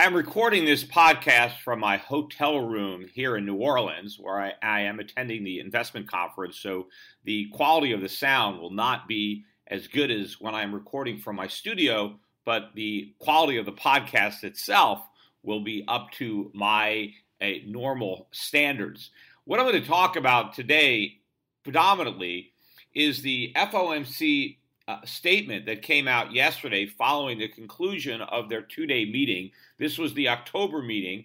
I am recording this podcast from my hotel room here in New Orleans, where I, I, am attending the investment conference. So the quality of the sound will not be as good as when I'm recording from my studio, but the quality of the podcast itself will be up to my normal standards. What I'm going to talk about today predominantly is the FOMC uh, statement that came out yesterday following the conclusion of their two day meeting. This was the October meeting.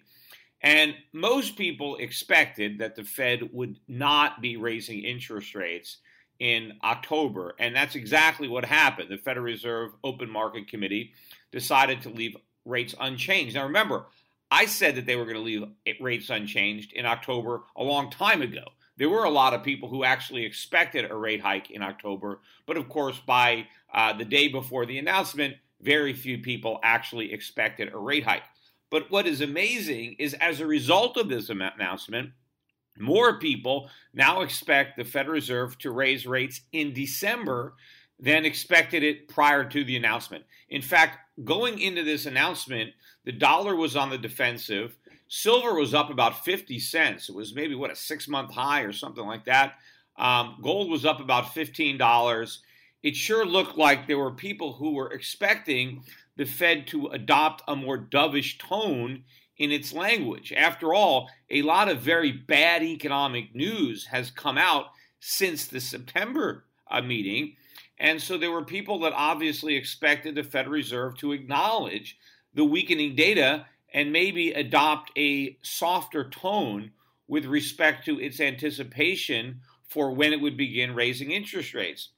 And most people expected that the Fed would not be raising interest rates in October. And that's exactly what happened. The Federal Reserve Open Market Committee decided to leave rates unchanged. Now, remember, I said that they were going to leave rates unchanged in October a long time ago there were a lot of people who actually expected a rate hike in October. But of course, by uh, the day before the announcement, very few people actually expected a rate hike. But what is amazing is as a result of this announcement, more people now expect the Federal Reserve to raise rates in December than expected it prior to the announcement. In fact, going into this announcement, the dollar was on the defensive. Silver was up about 50 cents. It was maybe, what, a six month high or something like that. Um, gold was up about $15. It sure looked like there were people who were expecting the Fed to adopt a more dovish tone in its language. After all, a lot of very bad economic news has come out since the September uh, meeting. And so there were people that obviously expected the Federal Reserve to acknowledge the weakening data and maybe adopt a softer tone with respect to its anticipation for when it would begin raising interest rates.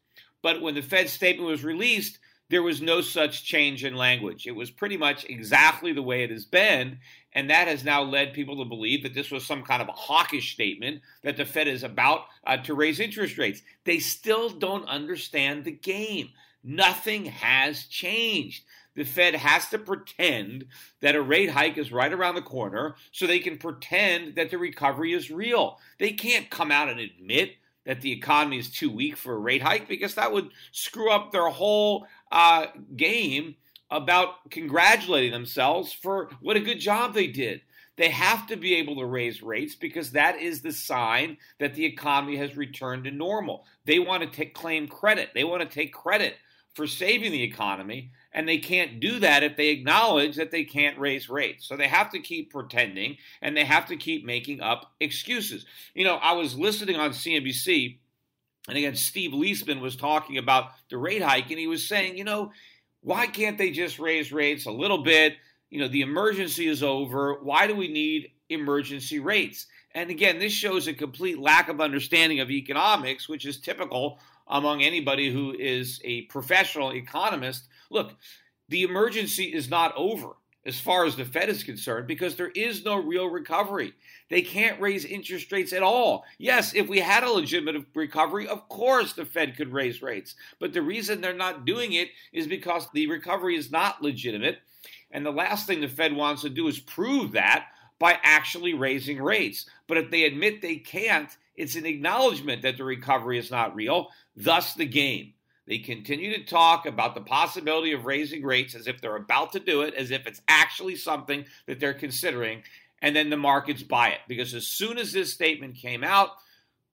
But when the Fed statement was released, there was no such change in language. It was pretty much exactly the way it has been. And that has now led people to believe that this was some kind of a hawkish statement that the Fed is about uh, to raise interest rates. They still don't understand the game. Nothing has changed the Fed has to pretend that a rate hike is right around the corner so they can pretend that the recovery is real. They can't come out and admit that the economy is too weak for a rate hike because that would screw up their whole uh, game about congratulating themselves for what a good job they did. They have to be able to raise rates because that is the sign that the economy has returned to normal. They want to take, claim credit. They want to take credit for saving the economy and they can't do that if they acknowledge that they can't raise rates. So they have to keep pretending and they have to keep making up excuses. You know, I was listening on CNBC, and again, Steve Liesman was talking about the rate hike, and he was saying, you know, why can't they just raise rates a little bit? You know, the emergency is over. Why do we need emergency rates? And again, this shows a complete lack of understanding of economics, which is typical among anybody who is a professional economist. Look, the emergency is not over as far as the Fed is concerned because there is no real recovery. They can't raise interest rates at all. Yes, if we had a legitimate recovery, of course the Fed could raise rates. But the reason they're not doing it is because the recovery is not legitimate. And the last thing the Fed wants to do is prove that by actually raising rates. But if they admit they can't, it's an acknowledgement that the recovery is not real, thus the game. They continue to talk about the possibility of raising rates as if they're about to do it, as if it's actually something that they're considering. and then the markets buy it. Because as soon as this statement came out,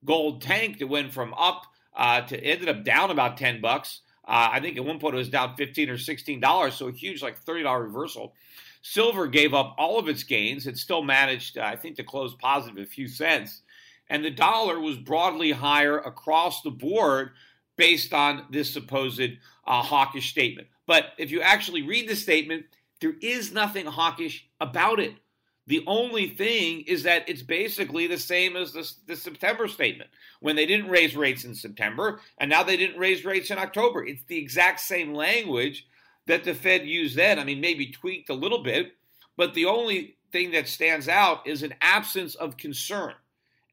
gold tanked. It went from up uh, to ended up down about 10 bucks. Uh, I think at one point it was down 15 or 16 dollars, so a huge like 30 dollar reversal. Silver gave up all of its gains. It still managed, uh, I think, to close positive a few cents. And the dollar was broadly higher across the board based on this supposed uh, hawkish statement. But if you actually read the statement, there is nothing hawkish about it. The only thing is that it's basically the same as the, the, September statement when they didn't raise rates in September and now they didn't raise rates in October. It's the exact same language that the Fed used then. I mean, maybe tweaked a little bit, but the only thing that stands out is an absence of concern,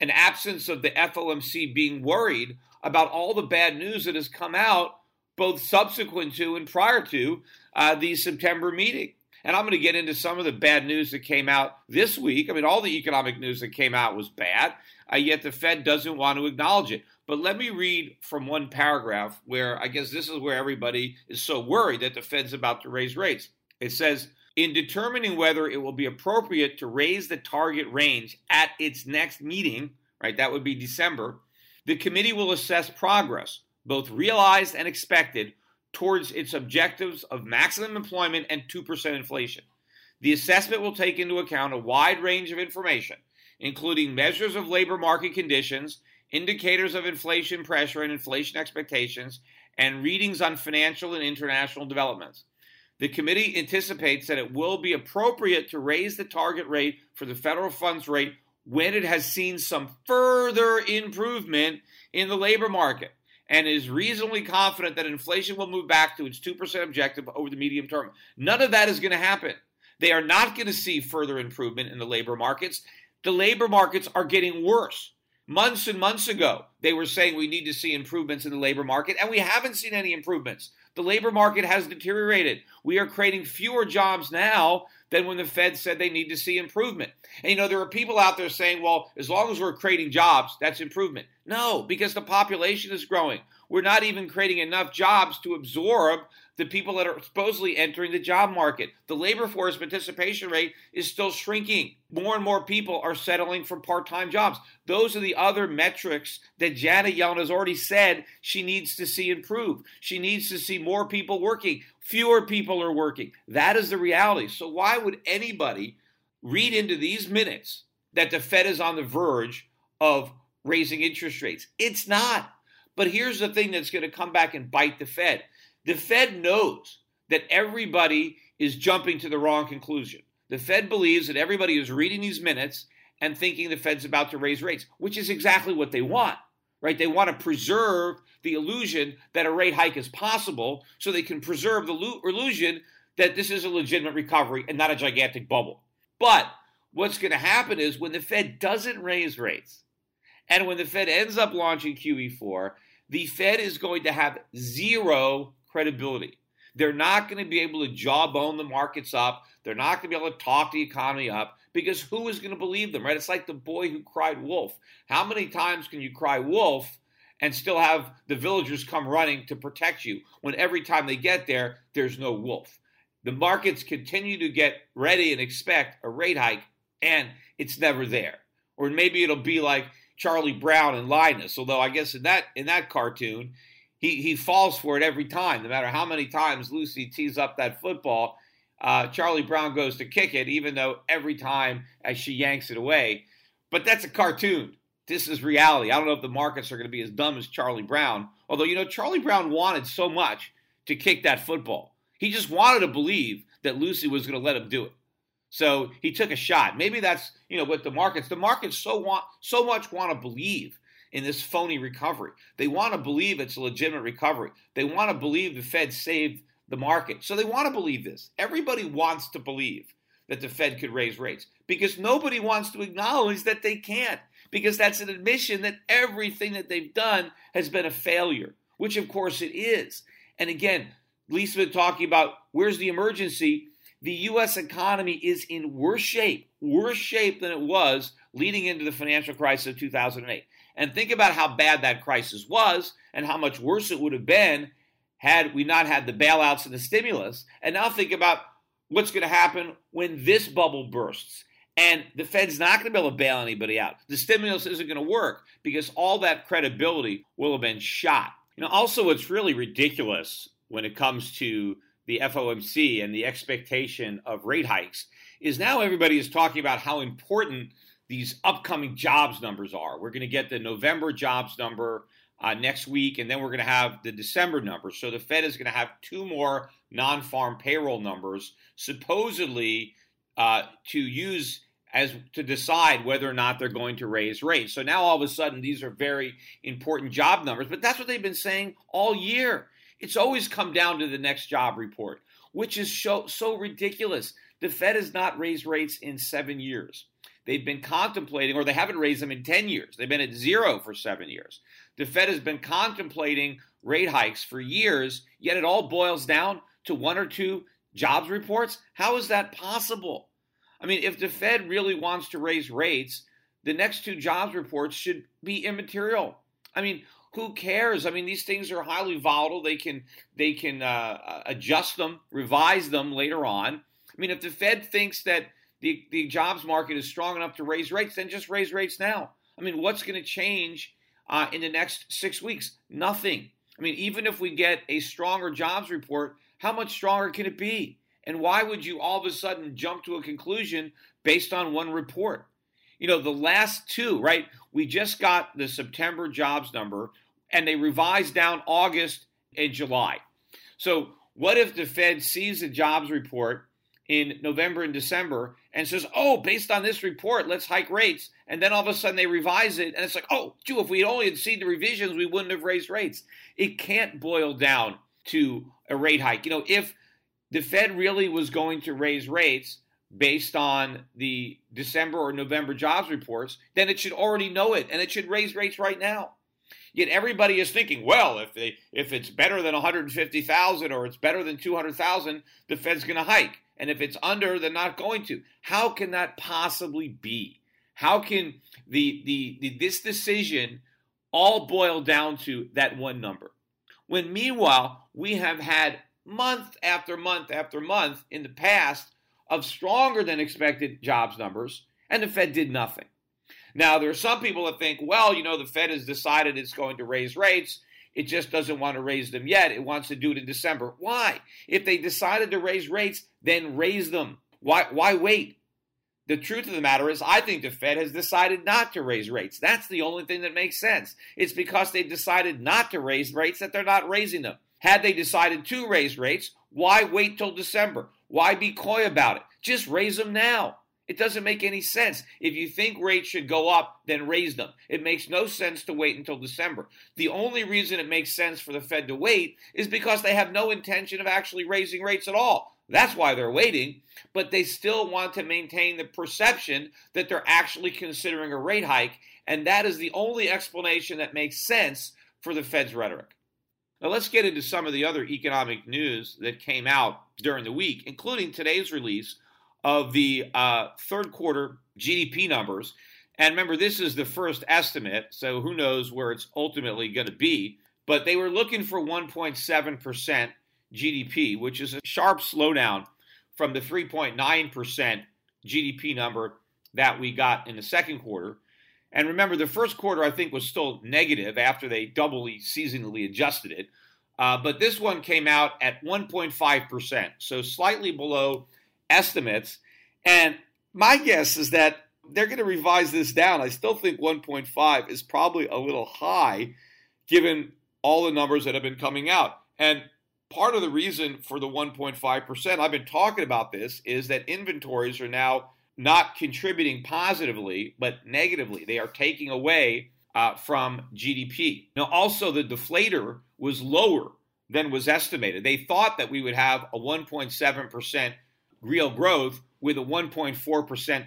an absence of the FOMC being worried about all the bad news that has come out both subsequent to and prior to uh, the September meeting. And I'm going to get into some of the bad news that came out this week. I mean, all the economic news that came out was bad, uh, yet the Fed doesn't want to acknowledge it. But let me read from one paragraph where I guess this is where everybody is so worried that the Fed's about to raise rates. It says, in determining whether it will be appropriate to raise the target range at its next meeting, right, that would be December, the committee will assess progress, both realized and expected, towards its objectives of maximum employment and 2% inflation. The assessment will take into account a wide range of information, including measures of labor market conditions, indicators of inflation pressure and inflation expectations, and readings on financial and international developments. The committee anticipates that it will be appropriate to raise the target rate for the federal funds rate when it has seen some further improvement in the labor market and is reasonably confident that inflation will move back to its 2% objective over the medium term. None of that is going to happen. They are not going to see further improvement in the labor markets. The labor markets are getting worse. Months and months ago, they were saying we need to see improvements in the labor market, and we haven't seen any improvements. The labor market has deteriorated. We are creating fewer jobs now than when the Fed said they need to see improvement. And you know, there are people out there saying, well, as long as we're creating jobs, that's improvement. No, because the population is growing. We're not even creating enough jobs to absorb the people that are supposedly entering the job market. The labor force participation rate is still shrinking. More and more people are settling for part time jobs. Those are the other metrics that Janet Yellen has already said she needs to see improve. She needs to see more people working, fewer people are working. That is the reality. So, why would anybody read into these minutes that the Fed is on the verge of raising interest rates? It's not. But here's the thing that's going to come back and bite the Fed the Fed knows that everybody is jumping to the wrong conclusion. The Fed believes that everybody is reading these minutes and thinking the Fed's about to raise rates, which is exactly what they want, right? They want to preserve the illusion that a rate hike is possible so they can preserve the illusion that this is a legitimate recovery and not a gigantic bubble. But what's going to happen is when the Fed doesn't raise rates and when the Fed ends up launching QE4, the Fed is going to have zero credibility. They're not going to be able to jawbone the markets up. They're not going to be able to talk the economy up because who is going to believe them, right? It's like the boy who cried wolf. How many times can you cry wolf and still have the villagers come running to protect you when every time they get there, there's no wolf? The markets continue to get ready and expect a rate hike, and it's never there. Or maybe it'll be like Charlie Brown and Linus, although I guess in that in that cartoon, he he falls for it every time. No matter how many times Lucy tees up that football, uh, Charlie Brown goes to kick it, even though every time as she yanks it away. But that's a cartoon. This is reality. I don't know if the markets are going to be as dumb as Charlie Brown. Although you know Charlie Brown wanted so much to kick that football. He just wanted to believe that Lucy was going to let him do it. So he took a shot. Maybe that's you know what the markets. The markets so want so much want to believe in this phony recovery. They want to believe it's a legitimate recovery. They want to believe the Fed saved the market. So they want to believe this. Everybody wants to believe that the Fed could raise rates because nobody wants to acknowledge that they can't because that's an admission that everything that they've done has been a failure, which of course it is. And again, Liesman talking about where's the emergency. The U.S. economy is in worse shape, worse shape than it was leading into the financial crisis of 2008. And think about how bad that crisis was and how much worse it would have been had we not had the bailouts and the stimulus. And now think about what's going to happen when this bubble bursts And the Fed's not going to be able to bail anybody out. The stimulus isn't going to work because all that credibility will have been shot. You know, also, what's really ridiculous when it comes to the FOMC and the expectation of rate hikes is now everybody is talking about how important these upcoming jobs numbers are. We're going to get the November jobs number uh, next week, and then we're going to have the December numbers. So the Fed is going to have two more non farm payroll numbers, supposedly uh, to use as to decide whether or not they're going to raise rates. So now all of a sudden these are very important job numbers, but that's what they've been saying all year. It's always come down to the next job report, which is so, so ridiculous. The Fed has not raised rates in seven years. They've been contemplating, or they haven't raised them in 10 years. They've been at zero for seven years. The Fed has been contemplating rate hikes for years, yet it all boils down to one or two jobs reports. How is that possible? I mean, if the Fed really wants to raise rates, the next two jobs reports should be immaterial. I mean, who cares? I mean, these things are highly volatile. They can they can uh, adjust them, revise them later on. I mean, if the Fed thinks that the the jobs market is strong enough to raise rates, then just raise rates now. I mean, what's going to change uh, in the next six weeks? Nothing. I mean, even if we get a stronger jobs report, how much stronger can it be? And why would you all of a sudden jump to a conclusion based on one report? You know, the last two, right? We just got the September jobs number and they revised down August and July. So, what if the Fed sees the jobs report in November and December and says, oh, based on this report, let's hike rates. And then all of a sudden they revise it and it's like, oh, gee, if we only had seen the revisions, we wouldn't have raised rates. It can't boil down to a rate hike. You know, if the Fed really was going to raise rates based on the December or November jobs reports, then it should already know it and it should raise rates right now. Yet everybody is thinking, well, if they if it's better than 150,000 or it's better than 200,000, the Fed's going to hike. And if it's under, they're not going to. How can that possibly be? How can the, the, the this decision all boil down to that one number? When meanwhile, we have had month after month after month in the past of stronger than expected jobs numbers, and the Fed did nothing. Now, there are some people that think, well, you know, the Fed has decided it's going to raise rates. It just doesn't want to raise them yet. It wants to do it in December. Why? If they decided to raise rates, then raise them. Why, why wait? The truth of the matter is, I think the Fed has decided not to raise rates. That's the only thing that makes sense. It's because they've decided not to raise rates that they're not raising them. Had they decided to raise rates, why wait till December? Why be coy about it? Just raise them now. It doesn't make any sense. If you think rates should go up, then raise them. It makes no sense to wait until December. The only reason it makes sense for the Fed to wait is because they have no intention of actually raising rates at all. That's why they're waiting, but they still want to maintain the perception that they're actually considering a rate hike, and that is the only explanation that makes sense for the Fed's rhetoric. Now, let's get into some of the other economic news that came out during the week, including today's release of the uh, third quarter GDP numbers. And remember, this is the first estimate, so who knows where it's ultimately going to be. But they were looking for 1.7% GDP, which is a sharp slowdown from the 3.9% GDP number that we got in the second quarter. And remember, the first quarter, I think, was still negative after they doubly seasonally adjusted it. Uh, but this one came out at 1.5%, so slightly below estimates. And my guess is that they're going to revise this down. I still think 1.5 is probably a little high given all the numbers that have been coming out. And part of the reason for the 1.5%, I've been talking about this, is that inventories are now not contributing positively, but negatively. They are taking away uh, from GDP. Now, also, the deflator was lower than was estimated. They thought that we would have a 1.7% real growth with a 1.4%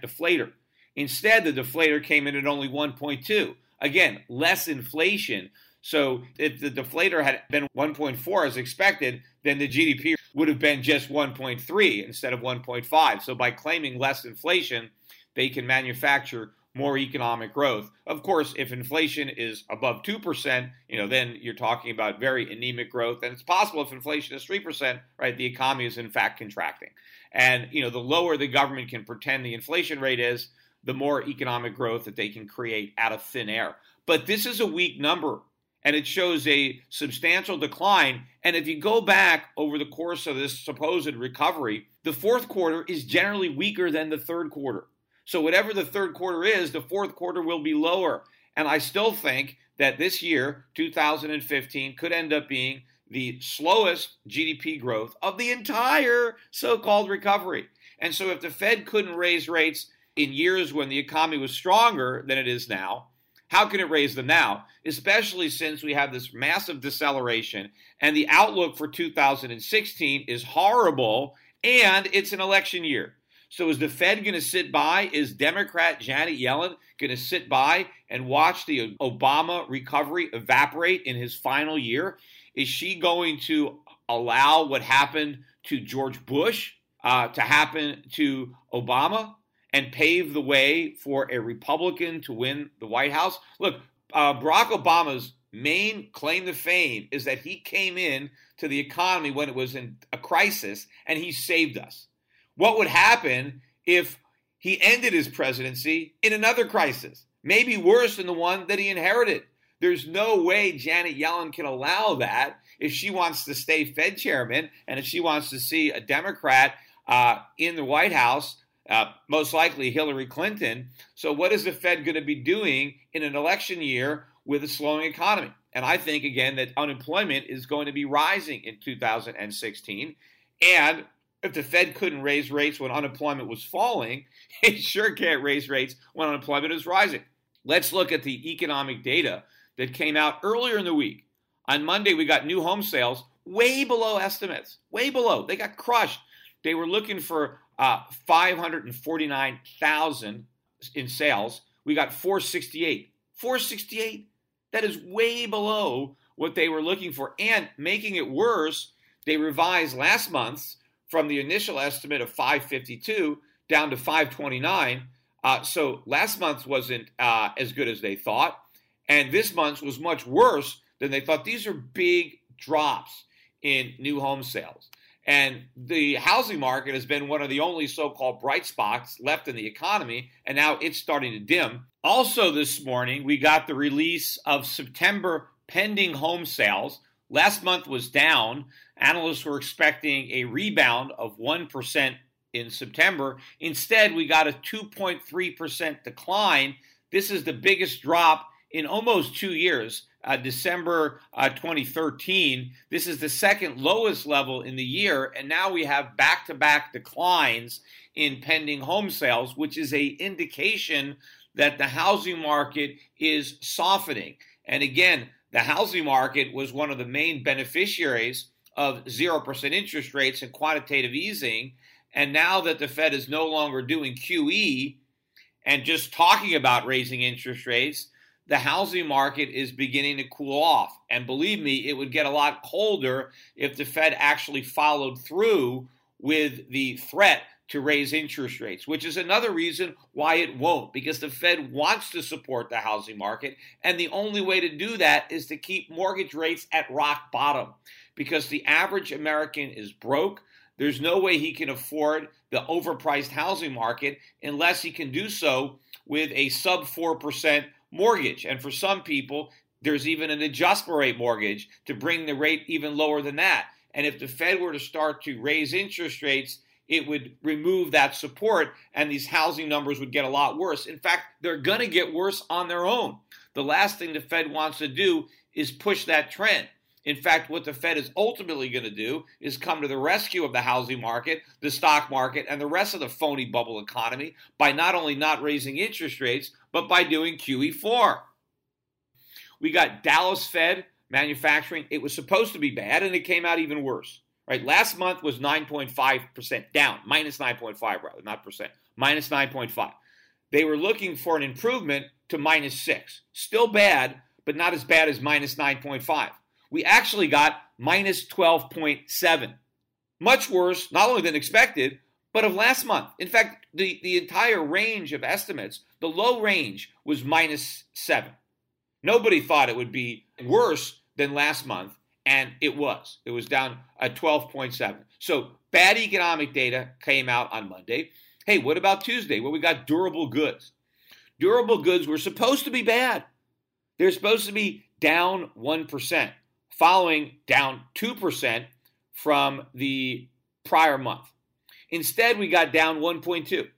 deflator. Instead, the deflator came in at only 1.2. Again, less inflation. So if the deflator had been 1.4 as expected, then the GDP would have been just 1.3 instead of 1.5. So by claiming less inflation, they can manufacture more economic growth. Of course, if inflation is above 2%, you know, then you're talking about very anemic growth. And it's possible if inflation is 3%, right, the economy is in fact contracting. And, you know, the lower the government can pretend the inflation rate is, the more economic growth that they can create out of thin air. But this is a weak number and it shows a substantial decline. And if you go back over the course of this supposed recovery, the fourth quarter is generally weaker than the third quarter. So, whatever the third quarter is, the fourth quarter will be lower. And I still think that this year, 2015, could end up being the slowest GDP growth of the entire so called recovery. And so, if the Fed couldn't raise rates in years when the economy was stronger than it is now, how can it raise them now? Especially since we have this massive deceleration and the outlook for 2016 is horrible and it's an election year. So is the Fed going to sit by? Is Democrat Janet Yellen going to sit by and watch the Obama recovery evaporate in his final year? Is she going to allow what happened to George Bush uh, to happen to Obama and pave the way for a Republican to win the White House? Look, uh, Barack Obama's main claim to fame is that he came in to the economy when it was in a crisis and he saved us. What would happen if he ended his presidency in another crisis, maybe worse than the one that he inherited? There's no way Janet Yellen can allow that if she wants to stay Fed chairman and if she wants to see a Democrat uh, in the White House, uh, most likely Hillary Clinton. So, what is the Fed going to be doing in an election year with a slowing economy? And I think, again, that unemployment is going to be rising in 2016. And if the Fed couldn't raise rates when unemployment was falling, it sure can't raise rates when unemployment is rising. Let's look at the economic data that came out earlier in the week. On Monday, we got new home sales way below estimates, way below. They got crushed. They were looking for uh, 549,000 in sales. We got 468. 468. That is way below what they were looking for. And making it worse, they revised last month's from the initial estimate of 552 down to 529. Uh, so last month wasn't uh, as good as they thought, and this month was much worse than they thought. These are big drops in new home sales. And the housing market has been one of the only so called bright spots left in the economy, and now it's starting to dim. Also, this morning, we got the release of September pending home sales. Last month was down. Analysts were expecting a rebound of 1% in September. Instead, we got a 2.3% decline. This is the biggest drop in almost two years uh, December uh, 2013. This is the second lowest level in the year, and now we have back-to-back declines in pending home sales, which is a indication that the housing market is softening. And again, the housing market was one of the main beneficiaries of 0% interest rates and quantitative easing. And now that the Fed is no longer doing QE and just talking about raising interest rates, the housing market is beginning to cool off. And believe me, it would get a lot colder if the Fed actually followed through with the threat to raise interest rates, which is another reason why it won't, because the Fed wants to support the housing market. And the only way to do that is to keep mortgage rates at rock bottom, because the average American is broke. There's no way he can afford the overpriced housing market unless he can do so with a sub 4% mortgage. And for some people, there's even an adjustable rate mortgage to bring the rate even lower than that. And if the Fed were to start to raise interest rates, it would remove that support and these housing numbers would get a lot worse. In fact, they're going to get worse on their own. The last thing the Fed wants to do is push that trend. In fact, what the Fed is ultimately going to do is come to the rescue of the housing market, the stock market, and the rest of the phony bubble economy by not only not raising interest rates, but by doing QE4. We got Dallas Fed manufacturing. It was supposed to be bad, and it came out even worse. Right? Last month was 9.5% down, minus 9.5 rather, not percent, minus 9.5. They were looking for an improvement to minus 6. Still bad, but not as bad as minus 9.5. We actually got minus 12.7. Much worse, not only than expected, but of last month. In fact, the, the entire range of estimates, the low range was minus seven. Nobody thought it would be worse than last month, and it was. It was down at 12.7. So bad economic data came out on Monday. Hey, what about Tuesday? Well, we got durable goods. Durable goods were supposed to be bad. They're supposed to be down 1%, following down 2% from the prior month. Instead, we got down 1.2.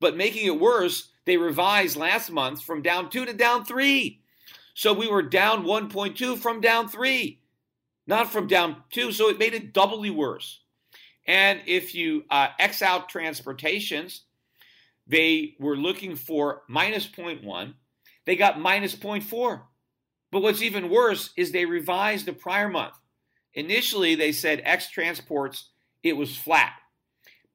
But making it worse, they revised last month from down 2 to down 3. So we were down 1.2 from down 3, not from down 2. So it made it doubly worse. And if you uh, X out transportations, they were looking for minus 0.1. They got minus 0.4. But what's even worse is they revised the prior month. Initially, they said X transports, it was flat.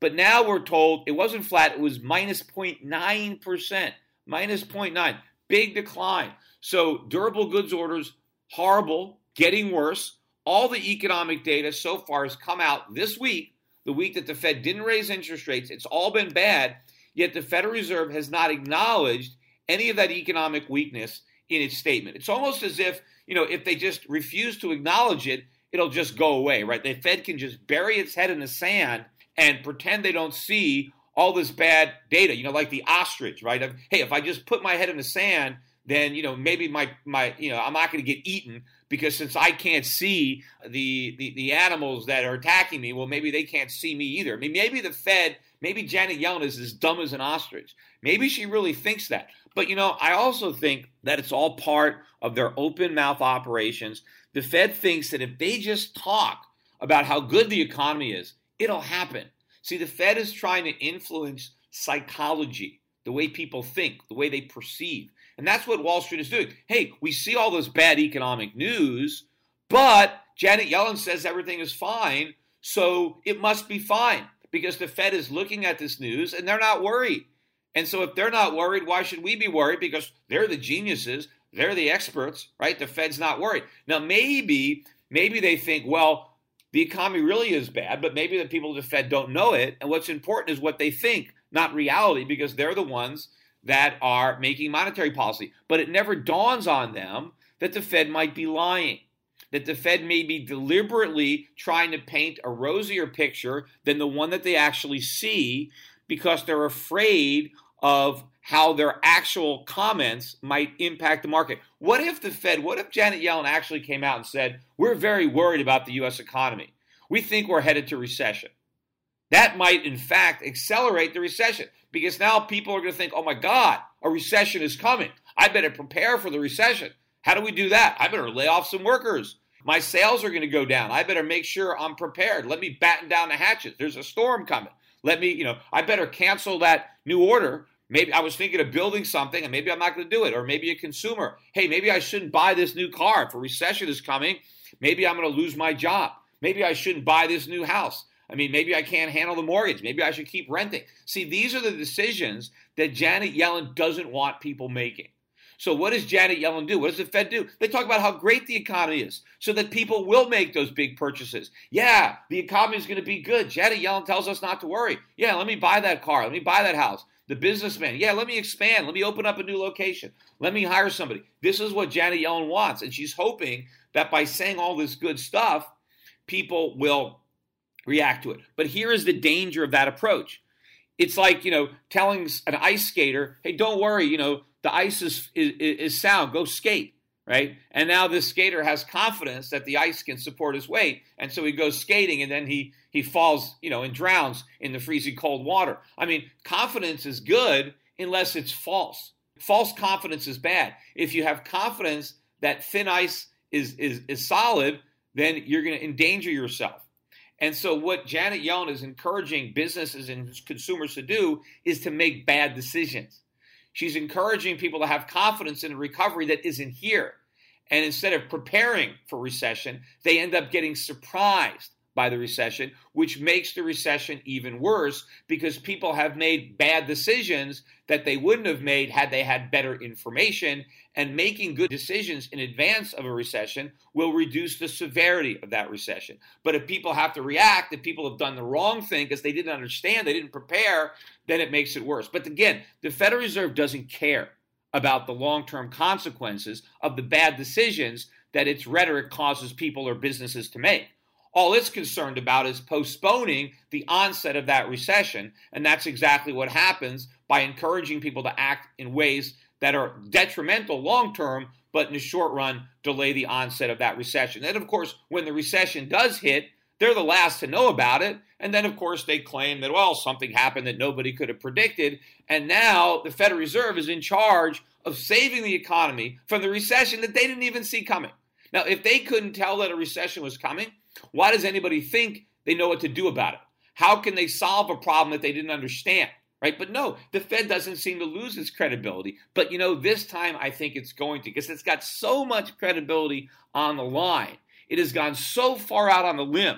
But now we're told it wasn't flat, it was minus 0.9%. Minus 0.9. Big decline. So durable goods orders, horrible, getting worse. All the economic data so far has come out this week, the week that the Fed didn't raise interest rates. It's all been bad, yet the Federal Reserve has not acknowledged any of that economic weakness in its statement. It's almost as if, you know, if they just refuse to acknowledge it, it'll just go away, right? The Fed can just bury its head in the sand and pretend they don't see all this bad data, you know, like the ostrich, right? hey, if I just put my head in the sand, then you know maybe my my you know I'm not going to get eaten because since I can't see the, the the animals that are attacking me, well maybe they can't see me either. I mean maybe the Fed, maybe Janet Yellen is as dumb as an ostrich. Maybe she really thinks that. But you know I also think that it's all part of their open mouth operations. The Fed thinks that if they just talk about how good the economy is, it'll happen. See, the Fed is trying to influence psychology, the way people think, the way they perceive. And that's what Wall Street is doing. Hey, we see all this bad economic news, but Janet Yellen says everything is fine, so it must be fine because the Fed is looking at this news and they're not worried. And so if they're not worried, why should we be worried? Because they're the geniuses, they're the experts, right? The Fed's not worried. Now maybe maybe they think, well, the economy really is bad, but maybe the people at the Fed don't know it. And what's important is what they think, not reality, because they're the ones that are making monetary policy. But it never dawns on them that the Fed might be lying, that the Fed may be deliberately trying to paint a rosier picture than the one that they actually see because they're afraid of how their actual comments might impact the market. What if the Fed, what if Janet Yellen actually came out and said, We're very worried about the US economy? We think we're headed to recession. That might, in fact, accelerate the recession because now people are going to think, oh my God, a recession is coming. I better prepare for the recession. How do we do that? I better lay off some workers. My sales are going to go down. I better make sure I'm prepared. Let me batten down the hatches. There's a storm coming. Let me, you know, I better cancel that new order. Maybe I was thinking of building something and maybe I'm not going to do it. Or maybe a consumer, hey, maybe I shouldn't buy this new car. If a recession is coming, maybe I'm going to lose my job. Maybe I shouldn't buy this new house. I mean, maybe I can't handle the mortgage. Maybe I should keep renting. See, these are the decisions that Janet Yellen doesn't want people making. So, what does Janet Yellen do? What does the Fed do? They talk about how great the economy is so that people will make those big purchases. Yeah, the economy is going to be good. Janet Yellen tells us not to worry. Yeah, let me buy that car. Let me buy that house. The businessman, yeah, let me expand. Let me open up a new location. Let me hire somebody. This is what Janet Yellen wants. And she's hoping that by saying all this good stuff, people will react to it. But here is the danger of that approach. It's like, you know, telling an ice skater, hey, don't worry, you know, the ice is, is, is sound, go skate, right? And now this skater has confidence that the ice can support his weight. And so he goes skating and then he, he falls, you know, and drowns in the freezing cold water. I mean, confidence is good unless it's false. False confidence is bad. If you have confidence that thin ice is, is, is solid, then you're going to endanger yourself. And so, what Janet Yellen is encouraging businesses and consumers to do is to make bad decisions. She's encouraging people to have confidence in a recovery that isn't here. And instead of preparing for recession, they end up getting surprised by the recession, which makes the recession even worse because people have made bad decisions that they wouldn't have made had they had better information. And making good decisions in advance of a recession will reduce the severity of that recession. But if people have to react, if people have done the wrong thing because they didn't understand, they didn't prepare, then it makes it worse. But again, the Federal Reserve doesn't care about the long term consequences of the bad decisions that its rhetoric causes people or businesses to make. All it's concerned about is postponing the onset of that recession. And that's exactly what happens by encouraging people to act in ways that are detrimental long term, but in the short run, delay the onset of that recession. And of course, when the recession does hit, they're the last to know about it. And then, of course, they claim that, well, something happened that nobody could have predicted. And now the Federal Reserve is in charge of saving the economy from the recession that they didn't even see coming. Now, if they couldn't tell that a recession was coming, why does anybody think they know what to do about it? How can they solve a problem that they didn't understand? Right? But no, the Fed doesn't seem to lose its credibility. But you know, this time I think it's going to because it's got so much credibility on the line. It has gone so far out on the limb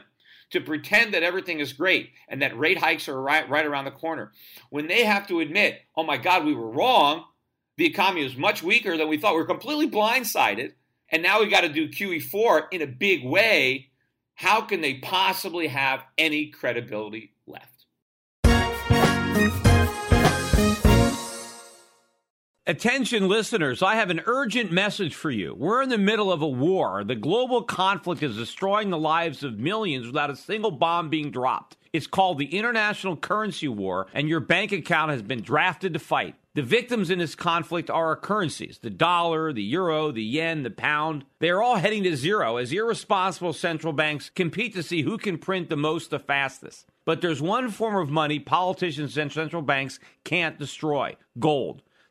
to pretend that everything is great and that rate hikes are right, right around the corner. When they have to admit, oh my God, we were wrong, the economy is much weaker than we thought. We we're completely blindsided. And now we got to do QE4 in a big way how can they possibly have any credibility left? Attention listeners, I have an urgent message for you. We're in the middle of a war. The global conflict is destroying the lives of millions without a single bomb being dropped. It's called the International Currency War, and your bank account has been drafted to fight. The victims in this conflict are our currencies the dollar, the euro, the yen, the pound. They are all heading to zero as irresponsible central banks compete to see who can print the most the fastest. But there's one form of money politicians and central banks can't destroy gold.